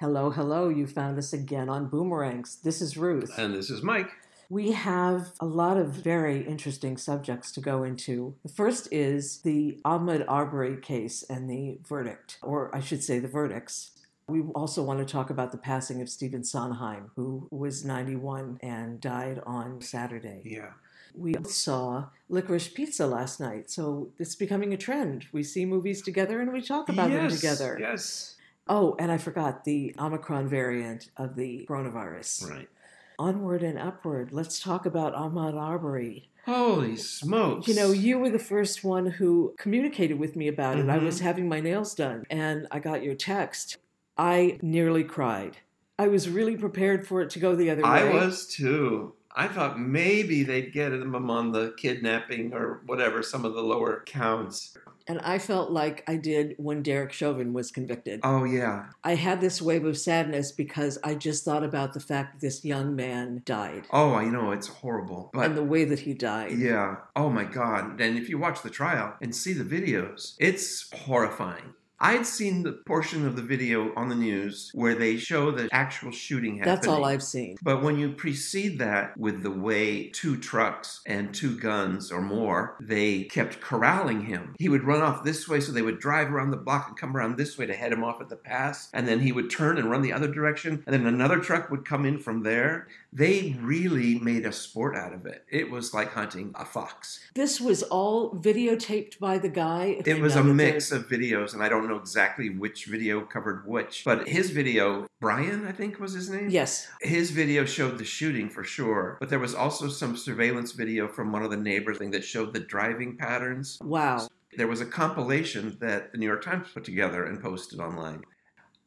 Hello, hello. You found us again on Boomerangs. This is Ruth. And this is Mike. We have a lot of very interesting subjects to go into. The first is the Ahmaud Arbery case and the verdict, or I should say the verdicts. We also want to talk about the passing of Stephen Sondheim, who was 91 and died on Saturday. Yeah. We saw Licorice Pizza last night, so it's becoming a trend. We see movies together and we talk about them Yes, together. Yes. Oh, and I forgot the Omicron variant of the coronavirus. Right. Onward and upward. Let's talk about Ahmaud Arbery. Holy smokes. You know, you were the first one who communicated with me about it. I Mhm. was having my nails done and I got your text. I nearly cried. I was really prepared for it to go the other way. I was too. I thought maybe they'd get him on the kidnapping or whatever, some of the lower counts. And I felt like I did when Derek Chauvin was convicted. Oh, yeah. I had this wave of sadness because I just thought about the fact that this young man died Oh, I know. It's horrible. But and the way that he died. Yeah. Oh my God. And if you watch the trial and see the videos, it's horrifying. I'd seen the portion of the video on the news where they show the actual shooting happening. That's all I've seen. But when you precede that with the way two trucks and two guns or more, they kept corralling him. He would run off this way, so they would drive around the block and come around this way to head him off at the pass. And then he would turn and run the other direction. And then another truck would come in from there. They really made a sport out of it. It was like hunting a fox. This was all videotaped by the guy. It was a mix of videos, and I don't know exactly which video covered which. But his video, Bryan, I think was his name. Yes. His video showed the shooting for sure, but there was also some surveillance video from one of the neighbors that showed the driving patterns. Wow. There was a compilation that the New York Times put together and posted online.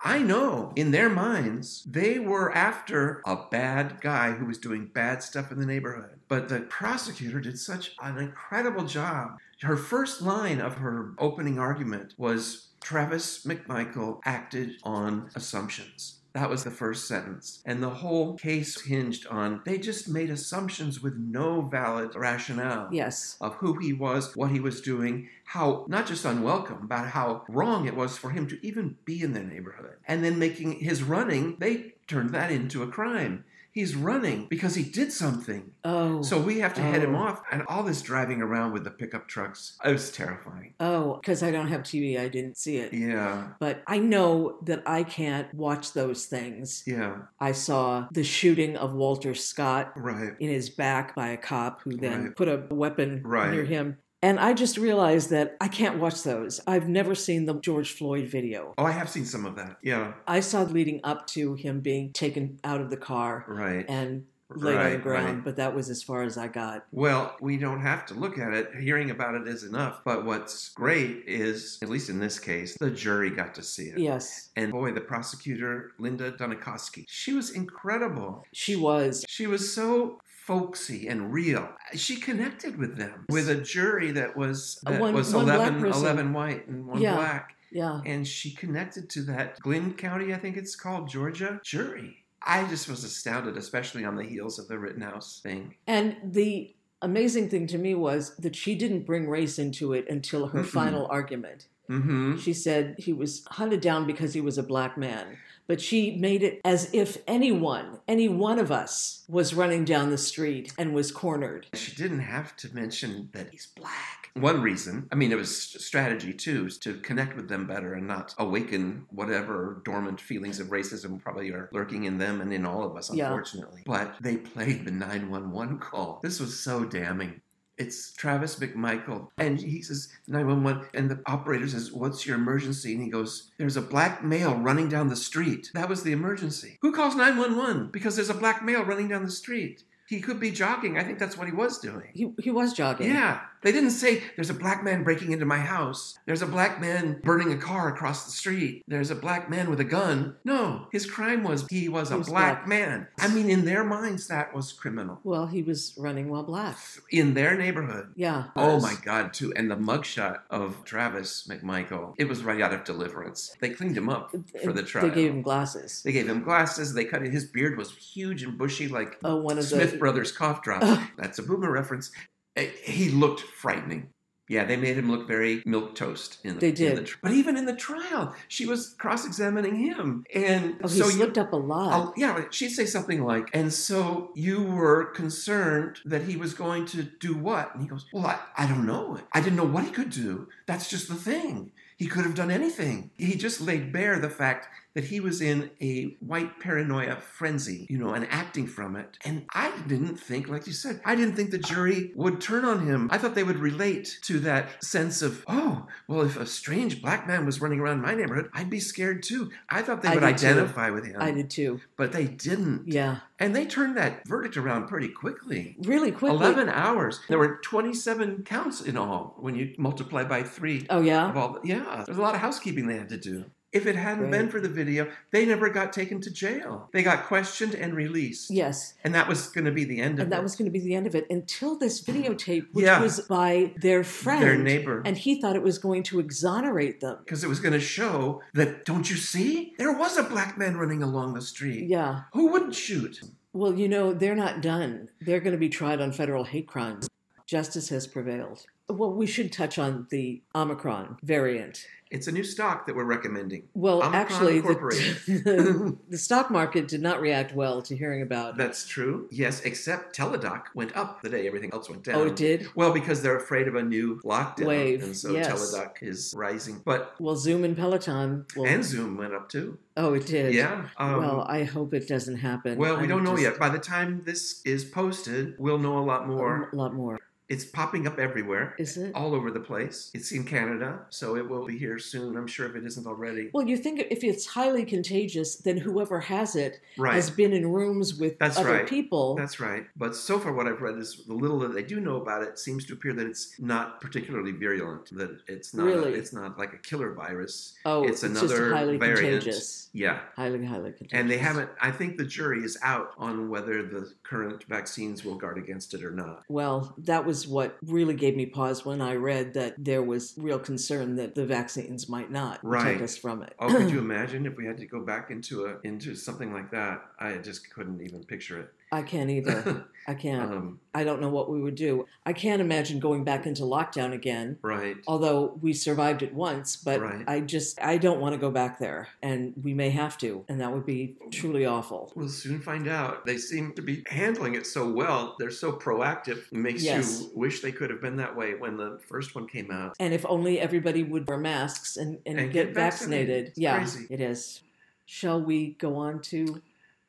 I know in their minds they were after a bad guy who was doing bad stuff in the neighborhood. But the prosecutor did such an incredible job. Her first line of her opening argument was Travis McMichael acted on assumptions. That was the first sentence. And the whole case hinged on they just made assumptions with no valid rationale Yes. of who he was, what he was doing, how not just unwelcome, but how wrong it was for him to even be in their neighborhood. And then making his running, they turned that into a crime. He's running because he did something. Oh. So we have to head him Oh. off. And all this driving around with the pickup trucks, it was terrifying. Oh, because I don't have TV, I didn't see it. Yeah, But I know that I can't watch those things. yeah, I saw the shooting of Walter Scott right. in his back by a cop who then Right. put a weapon Right. near him. And I just realized that I can't watch those. I've never seen the George Floyd video. Oh, I have seen some of that. Yeah, I saw leading up to him being taken out of the car right. and laid on the ground, right. but that was as far as I got. Well, we don't have to look at it. Hearing about it is enough. But what's great is, at least in this case, the jury got to see it. Yes, And boy, the prosecutor, Linda Dunikoski, she was incredible. she was. She was so folksy and real. She connected with them, with a jury that was that One- was one 11, 11 white and one Yeah. black. Yeah. And she connected to that Glynn County, I think it's called, Georgia jury. I just was astounded, especially on the heels of the Rittenhouse thing. And the amazing thing to me was that she didn't bring race into it until her final argument. Mm-hmm. She said he was hunted down because he was a black man. But she made it as if anyone, any one of us, was running down the street and was cornered. She didn't have to mention that he's black. One reason, I mean, it was strategy too, to connect with them better and not awaken whatever dormant feelings of racism probably are lurking in them and in all of us, Yeah. unfortunately. But they played the 911 call. This was so damning. It's Travis McMichael. And he says 911, and the operator says, What's your emergency? And he goes, There's a black male running down the street. That was the emergency. Who calls 911? Because there's a black male running down the street. He could be jogging. I think that's what he was doing. He, he was jogging. Yeah. They didn't say there's a black man breaking into my house. There's a black man burning a car across the street. There's a black man with a gun. No, his crime was he was He a was black, black. man. I mean, in their minds, that was criminal. Well, he was running while black. In their neighborhood. Yeah. Oh my God, too. And the mugshot of Travis McMichael, it was right out of deliverance. They cleaned him up for the trial. They gave him glasses. They gave him glasses. They cut it. His beard was huge and bushy, like Oh, one of Smith the. Brothers cough drop. That's a boomer reference. Eh, He looked frightening. Yeah, they made him look very milk toast. In, They in did. the but even in the trial, she was cross-examining him, and Oh, he so you, up a lot. I'll- yeah, she'd say something like, "And so you were concerned that he was going to do what?" And he goes, "Well, I, I don't know. I didn't know what he could do. That's just the thing. He could have done anything. He just laid bare the fact that he was in a white paranoia frenzy, you know, and acting from it. And I didn't think, like you said, I didn't think the jury would turn on him. I thought they would relate to that sense of, oh, well, if a strange black man was running around my neighborhood, I'd be scared too. I thought they I would did too. identify with him I did too. but they didn't. Yeah. And they turned that verdict around pretty quickly. Really quickly. 11 hours. There were 27 counts in all when you multiply by three. Oh, yeah? Of all, yeah, there's a lot of housekeeping they had to do. If it hadn't Right. been for the video, they never got taken to jail. They got questioned and released. Yes. And that was going to be the end of And that it. was going to be the end of it until this videotape, which Yeah. was by their friend. Their neighbor. And he thought it was going to exonerate them. Because it was going to show that, don't you see? There was a black man running along the street. Yeah. Who wouldn't shoot? Well, you know, they're not done. They're going to be tried on federal hate crimes. Justice has prevailed. Well, we should touch on the Omicron variant. It's a new stock that we're recommending. Well, Omicron actually, the, the stock market did not react well to hearing about. That's true. Yes, except Teladoc went up the day everything else went down. Oh, it did. Well, because they're afraid of a new lockdown, Wave, and so yes. Teladoc is rising. But Well, Zoom and Peloton. Will, and Zoom went up too. oh, it did. Yeah. um, well, I hope it doesn't happen. well, we I'm don't know just- yet. By the time this is posted, we'll know a lot more. A lot more. It's popping up everywhere, Is it? all over the place. It's in Canada, so it will be here soon. I'm sure if it isn't already. Well, you think if it's highly contagious, then whoever has it Right. has been in rooms with That's other right. people. That's right. But so far, what I've read is the little that they do know about it seems to appear that it's not particularly virulent. That it's not. Really? it's not like a killer virus. oh, it's it's, another just highly variant. contagious. Yeah, Highly, highly contagious. and they haven't. I think the jury is out on whether the current vaccines will guard against it or not. Well, that was what really gave me pause when I read that there was real concern that the vaccines might not Right. protect us from it. Oh, could you imagine if we had to go back into a into something like that? I just couldn't even picture it. I can't either. I can't. um, I don't know what we would do. I can't imagine going back into lockdown again. right. Although we survived it once, but Right. I just I don't want to go back there, and we may have to, and that would be truly awful. We'll soon find out. They seem to be handling it so well. They're so proactive. It makes Yes. you wish they could have been that way when the first one came out. And if only everybody would wear masks and, and, And get, get vaccinated. vaccinated. Yeah, crazy. it is. Shall we go on to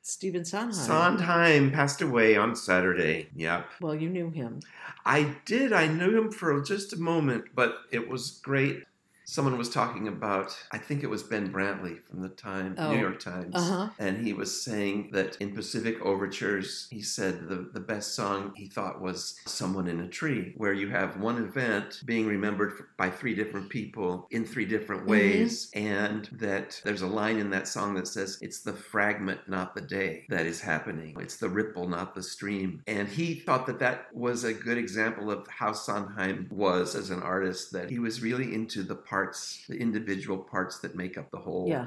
Stephen Sondheim? Sondheim passed away on Saturday. Yep. Well, you knew him. I did. I knew him for just a moment, but it was great. Someone was talking about, I think it was Ben Brantley from the Time, Oh. New York Times. Uh huh. And he was saying that in Pacific Overtures, he said the, the best song he thought was Someone in a Tree, where you have one event being remembered by three different people in three different ways. And that there's a line in that song that says, It's the fragment, not the day, that is happening. It's the ripple, not the stream. And he thought that that was a good example of how Sondheim was as an artist, that he was really into the parts, the individual parts that make up the whole Yeah.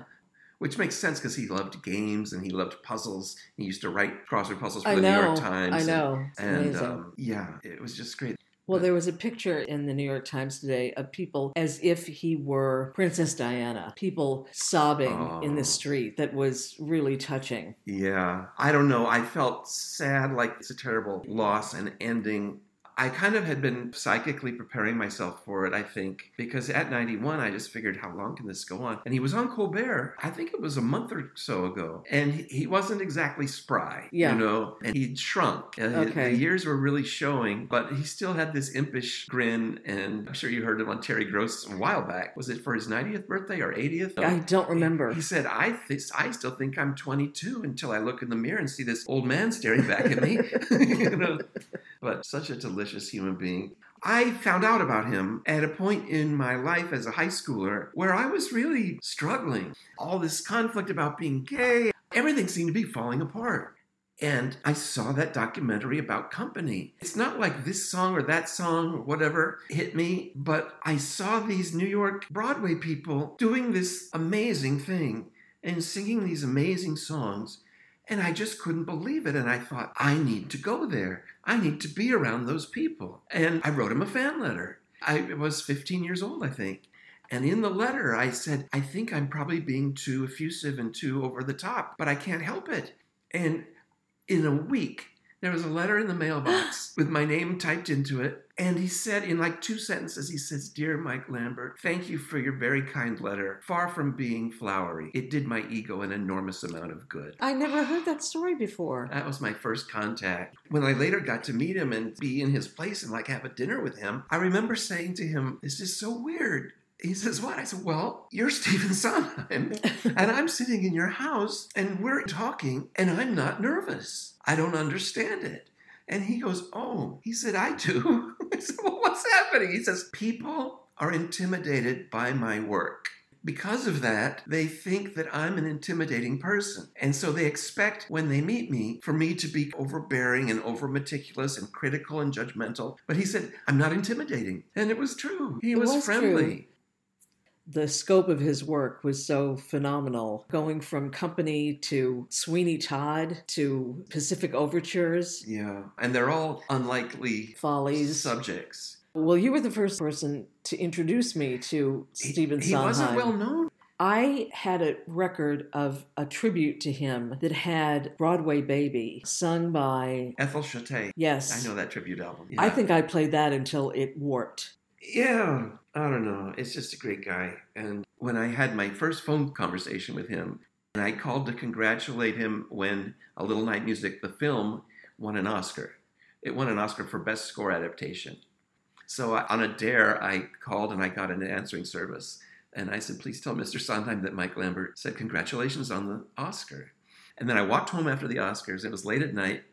which makes sense because he loved games and he loved puzzles. He used to write crossword puzzles for I the know. New York Times. I know. And, amazing. um, yeah, it was just great. well, there was a picture in the New York Times today of people as if he were Princess Diana, people sobbing in Oh. the street. That was really touching. Yeah, I don't know. I felt sad, like it's a terrible loss and ending. I kind of had been psychically preparing myself for it, I think, because at 91, I just figured, how long can this go on? And he was on Colbert, I think it was a month or so ago, and he- he wasn't exactly spry, Yeah. you know, and he'd shrunk. Uh, Okay. The years were really showing, but he still had this impish grin, and I'm sure you heard him on Terry Gross a while back. Was it for his 90th birthday or 80th? I don't remember. He said, I, th- I still think I'm 22 until I look in the mirror and see this old man staring back at me. you know? But such a delicious human being. I found out about him at a point in my life as a high schooler where I was really struggling. All this conflict about being gay, everything seemed to be falling apart. And I saw that documentary about company. It's not like this song or that song or whatever hit me, but I saw these New York Broadway people doing this amazing thing and singing these amazing songs. And I just couldn't believe it. And I thought, I need to go there. I need to be around those people. And I wrote him a fan letter. I was 15 years old, I think. And in the letter, I said, I think I'm probably being too effusive and too over the top, but I can't help it. And in a week, there was a letter in the mailbox with my name typed into it. And he said, in like two sentences, he says, Dear Mike Lambert, thank you for your very kind letter. Far from being flowery, it did my ego an enormous amount of good. I never heard that story before. That was my first contact. When I later got to meet him and be in his place and like have a dinner with him, I remember saying to him, This is so weird. He says, What? I said, Well, you're Stephen Sondheim, and I'm sitting in your house, and we're talking, and I'm not nervous. I don't understand it. And he goes, Oh, he said, I do. I said, Well, what's happening? He says, People are intimidated by my work. Because of that, they think that I'm an intimidating person. And so they expect when they meet me for me to be overbearing and over meticulous and critical and judgmental. But he said, I'm not intimidating. And it was true. He was, was friendly. true. The scope of his work was so phenomenal, going from Company to Sweeney Todd to Pacific Overtures, Yeah. And they're all unlikely Follies. subjects. Well, you were the first person to introduce me to He- Stephen he, Sondheim. wasn't well known. I had a record of a tribute to him that had Broadway Baby, sung by, Ethel Shutta. yes. I know that tribute album. I think I played that until it warped. Yeah, I don't know. It's just a great guy. And when I had my first phone conversation with him, and I called to congratulate him when A Little Night Music, the film, won an Oscar. It won an Oscar for Best Score Adaptation. So I, on a dare, I called and I got an answering service. And I said, please tell Mr. Sondheim that Mike Lambert said congratulations on the Oscar. And then I walked home after the Oscars. It was late at night.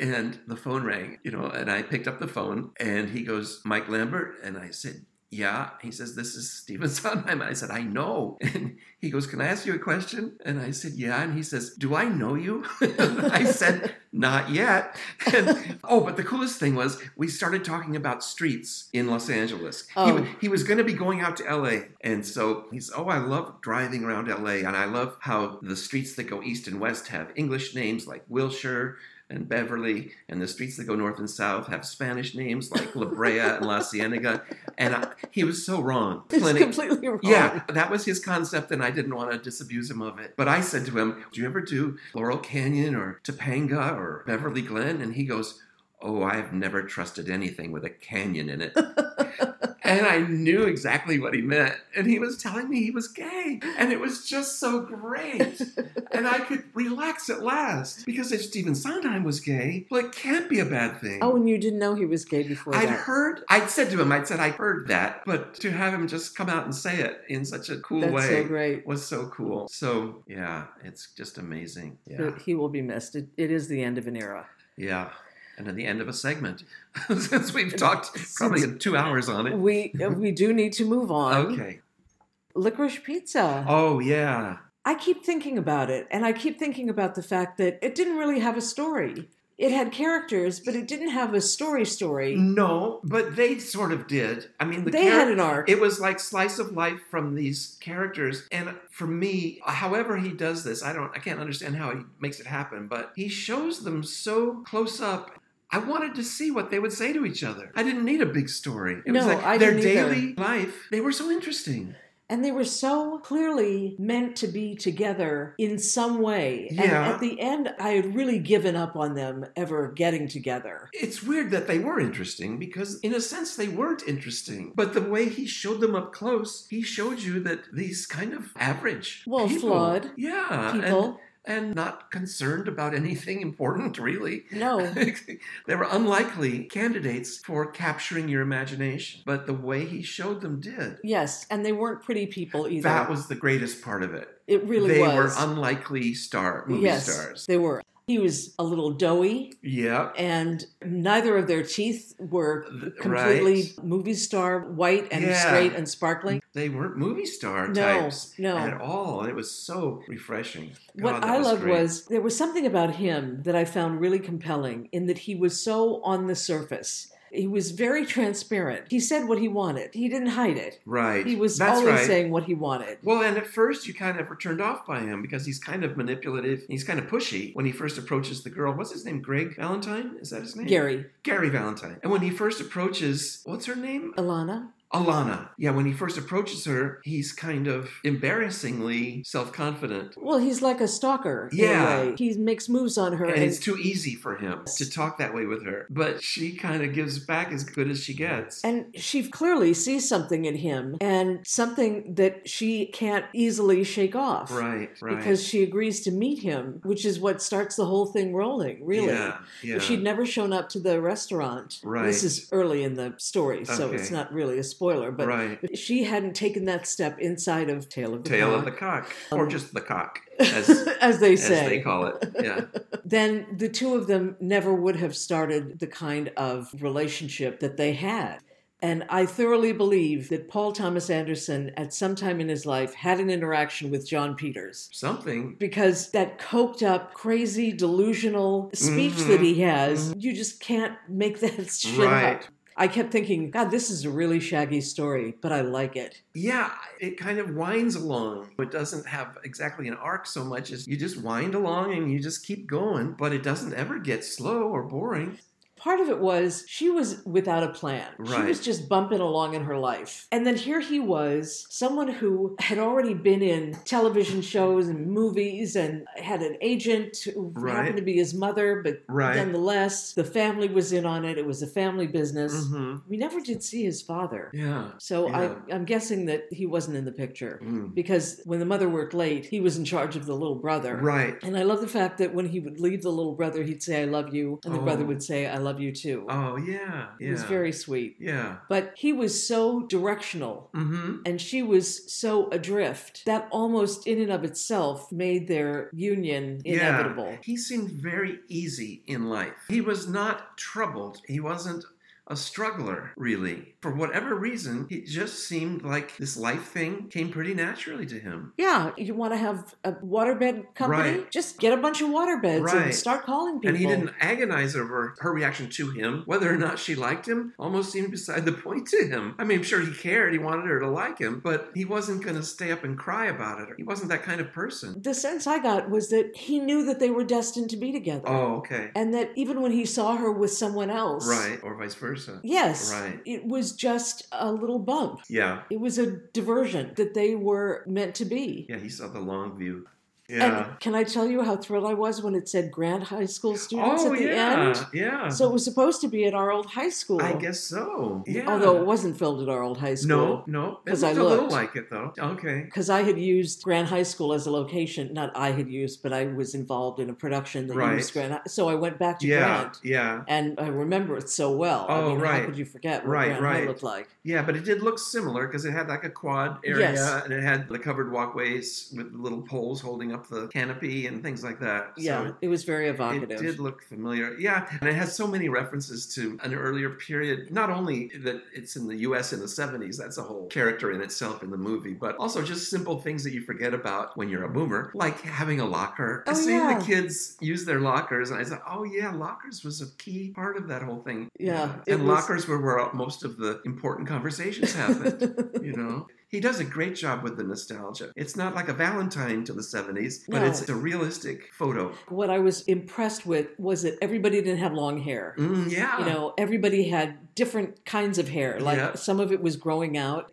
And the phone rang, you know, and I picked up the phone and he goes, Mike Lambert? And I said, Yeah. He says, This is Stephen Sondheim. And I said, I know. And he goes, Can I ask you a question? And I said, Yeah. And he says, Do I know you? I said, Not yet. And, oh, but the coolest thing was we started talking about streets in Los Angeles. He, Oh. wa- he was going to be going out to LA. And so he's, Oh, I love driving around LA. And I love how the streets that go east and west have English names like Wilshire and Beverly, and the streets that go north and south have Spanish names like La Brea and La Cienega. And I, he was so wrong. It's completely wrong. yeah, that was his concept, and I didn't want to disabuse him of it. But I said to him, Do you ever do Laurel Canyon or Topanga or Beverly Glen? And he goes, Oh, I've never trusted anything with a canyon in it. and I knew exactly what he meant. And he was telling me he was gay. And it was just so great. and I could relax at last. Because if Stephen Sondheim was gay, well, it can't be a bad thing. Oh, and you didn't know he was gay before I'd that. heard, I'd said to him, I'd said, I heard that, but to have him just come out and say it in such a cool That's way so great. was so cool. So, yeah, it's just amazing. Yeah. He will be missed. It, it is the end of an era. Yeah. And at the end of a segment, since we've talked probably two hours on it. We we do need to move on. Okay. Licorice pizza. Oh, yeah. I keep thinking about it, and I keep thinking about the fact that it didn't really have a story. It had characters, but it didn't have a story. Story. No, but they sort of did. I mean, the they char- had an arc. It was like slice of life from these characters. And for me, however he does this, I don't I can't understand how he makes it happen, but he shows them so close up. I wanted to see what they would say to each other. I didn't need a big story. It was No, like I their didn't either. daily life. They were so interesting. and they were so clearly meant to be together in some way. And Yeah. at the end, I had really given up on them ever getting together. It's weird that they were interesting because, in a sense, they weren't interesting. But the way he showed them up close, he showed you that these kind of average, Well, people, flawed yeah, People, and not concerned about anything important, really. no. they were unlikely candidates for capturing your imagination, but the way he showed them did. Yes, and they weren't pretty people either. That was the greatest part of it. it really they was. They were unlikely star movie yes, stars. they were. He was a little doughy, Yeah. and neither of their teeth were completely right. movie star white and Yeah. straight and sparkling. They weren't movie star No, types no. at all. And it was so refreshing. What God, that I loved great. was there was something about him that I found really compelling in that he was so on the surface. He was very transparent. He said what he wanted. He didn't hide it. Right. He was That's always right. saying what he wanted. Well, and at first you kind of were turned off by him because he's kind of manipulative. He's kind of pushy when he first approaches the girl. What's his name? Greg Valentine? Is that his name? Gary, Gary Valentine. And when he first approaches, what's her name? Alana, Alana. Yeah, when he first approaches her, he's kind of embarrassingly self confident. well, he's like a stalker. Yeah. He makes moves on her. And and- it's too easy for him to talk that way with her. But she kind of gives back as good as she gets. And she clearly sees something in him and something that she can't easily shake off. Right, right. Because she agrees to meet him, which is what starts the whole thing rolling, really. Yeah, yeah. If she'd never shown up to the restaurant, Right. this is early in the story, so Okay. it's not really a spoiler, but right. she hadn't taken that step inside of Tale of the Tail of the cock. Or just the cock, as, as they say, as they call it. Yeah. then the two of them never would have started the kind of relationship that they had. And I thoroughly believe that Paul Thomas Anderson, at some time in his life, had an interaction with Jon Peters. Something. Because that coked up, crazy, delusional speech Mhm. that he has, you just can't make that shit Right. up. I kept thinking, God, this is a really shaggy story, but I like it. Yeah, it kind of winds along. It doesn't have exactly an arc so much as you just wind along and you just keep going, but it doesn't ever get slow or boring. Part of it was she was without a plan. Right. She was just bumping along in her life. And then here he was, someone who had already been in television shows and movies and had an agent who Right. happened to be his mother, but Right. nonetheless, the family was in on it. It was a family business. hmm We never did see his father. Yeah. So Yeah. I, I'm guessing that he wasn't in the picture. Mm. Because when the mother worked late, he was in charge of the little brother. Right. And I love the fact that when he would leave the little brother, he'd say, I love you. And the Oh. brother would say, I love you too. Oh, yeah. Yeah. It was very sweet. Yeah. But he was so directional Mm-hmm. and she was so adrift that almost in and of itself made their union inevitable. Yeah. He seemed very easy in life. He was not troubled. He wasn't a struggler, really. For whatever reason, it just seemed like this life thing came pretty naturally to him. Yeah, you want to have a waterbed company? Right. Just get a bunch of waterbeds Right. and start calling people. And he didn't agonize over her reaction to him. Whether or not she liked him almost seemed beside the point to him. I mean, I'm sure he cared. He wanted her to like him, but he wasn't going to stay up and cry about it. He wasn't that kind of person. The sense I got was that he knew that they were destined to be together. Oh, okay. And that even when he saw her with someone else. Right. Or vice versa. Yes. Right. It was just a little bump. Yeah. It was a diversion that they were meant to be. Yeah, he saw the long view. Yeah. And can I tell you how thrilled I was when it said Grant High School students oh, at the yeah. end? Yeah. So it was supposed to be at our old high school. I guess so. Yeah. Although it wasn't filmed at our old high school. no. It 'Cause I looked a little like it, though. Okay. Because I had used Grant High School as a location. Not I had used, but I was involved in a production that Right. used Grant. So I went back to Yeah. Grant. Yeah. And I remember it so well. I Oh, mean, right. How could you forget what Right, Grant High looked like? Yeah, but it did look similar because it had like a quad area Yes. and it had the covered walkways with little poles holding up the canopy and things like that. So Yeah, it was very evocative. It did look familiar. Yeah, and it has so many references to an earlier period. Not only that it's in the US in the 70s, that's a whole character in itself in the movie, but also just simple things that you forget about when you're a boomer, like having a locker. Oh, Seeing yeah. the kids use their lockers, and I said, oh, yeah, lockers was a key part of that whole thing. Yeah, And was- lockers were where most of the important conversations happened, you know? He does a great job with the nostalgia. It's not like a Valentine to the 70s, but No. it's a realistic photo. what I was impressed with was that everybody didn't have long hair. Mm, yeah. You know, everybody had different kinds of hair. Like Yeah. some of it was growing out.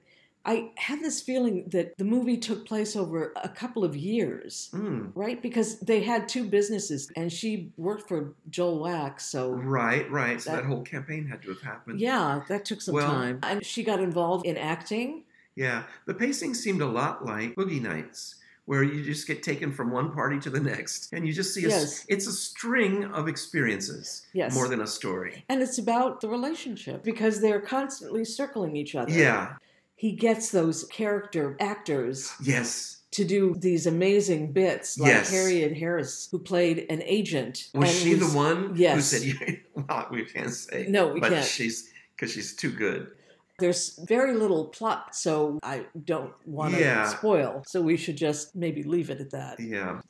I had this feeling that the movie took place over a couple of years, Mm. right? Because they had two businesses and she worked for Joel Wachs. So, Right, right. So that, That- whole campaign had to have happened. yeah, that took some Well- time. And she got involved in acting. Yeah. The pacing seemed a lot like Boogie Nights, where you just get taken from one party to the next, and you just see a, Yes. it's a string of experiences Yes. more than a story. And it's about the relationship because they're constantly circling each other. Yeah. He gets those character actors Yes. to do these amazing bits, like Yes. Harriet Harris, who played an agent. Was she the one Yes. who said, well, we can't say. No, we but can't. she's, because she's too good. There's very little plot, so I don't want to Yeah. spoil. So we should just maybe leave it at that. Yeah.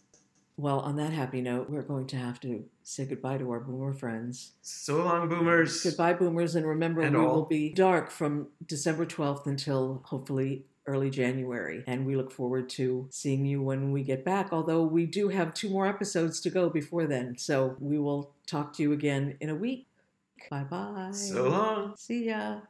Well, on that happy note, we're going to have to say goodbye to our boomer friends. So long, boomers. Goodbye, boomers, and remember And we all. will be dark from December 12th until hopefully early January. And we look forward to seeing you when we get back, although we do have two more episodes to go before then. So we will talk to you again in a week. Bye bye. So long. See ya.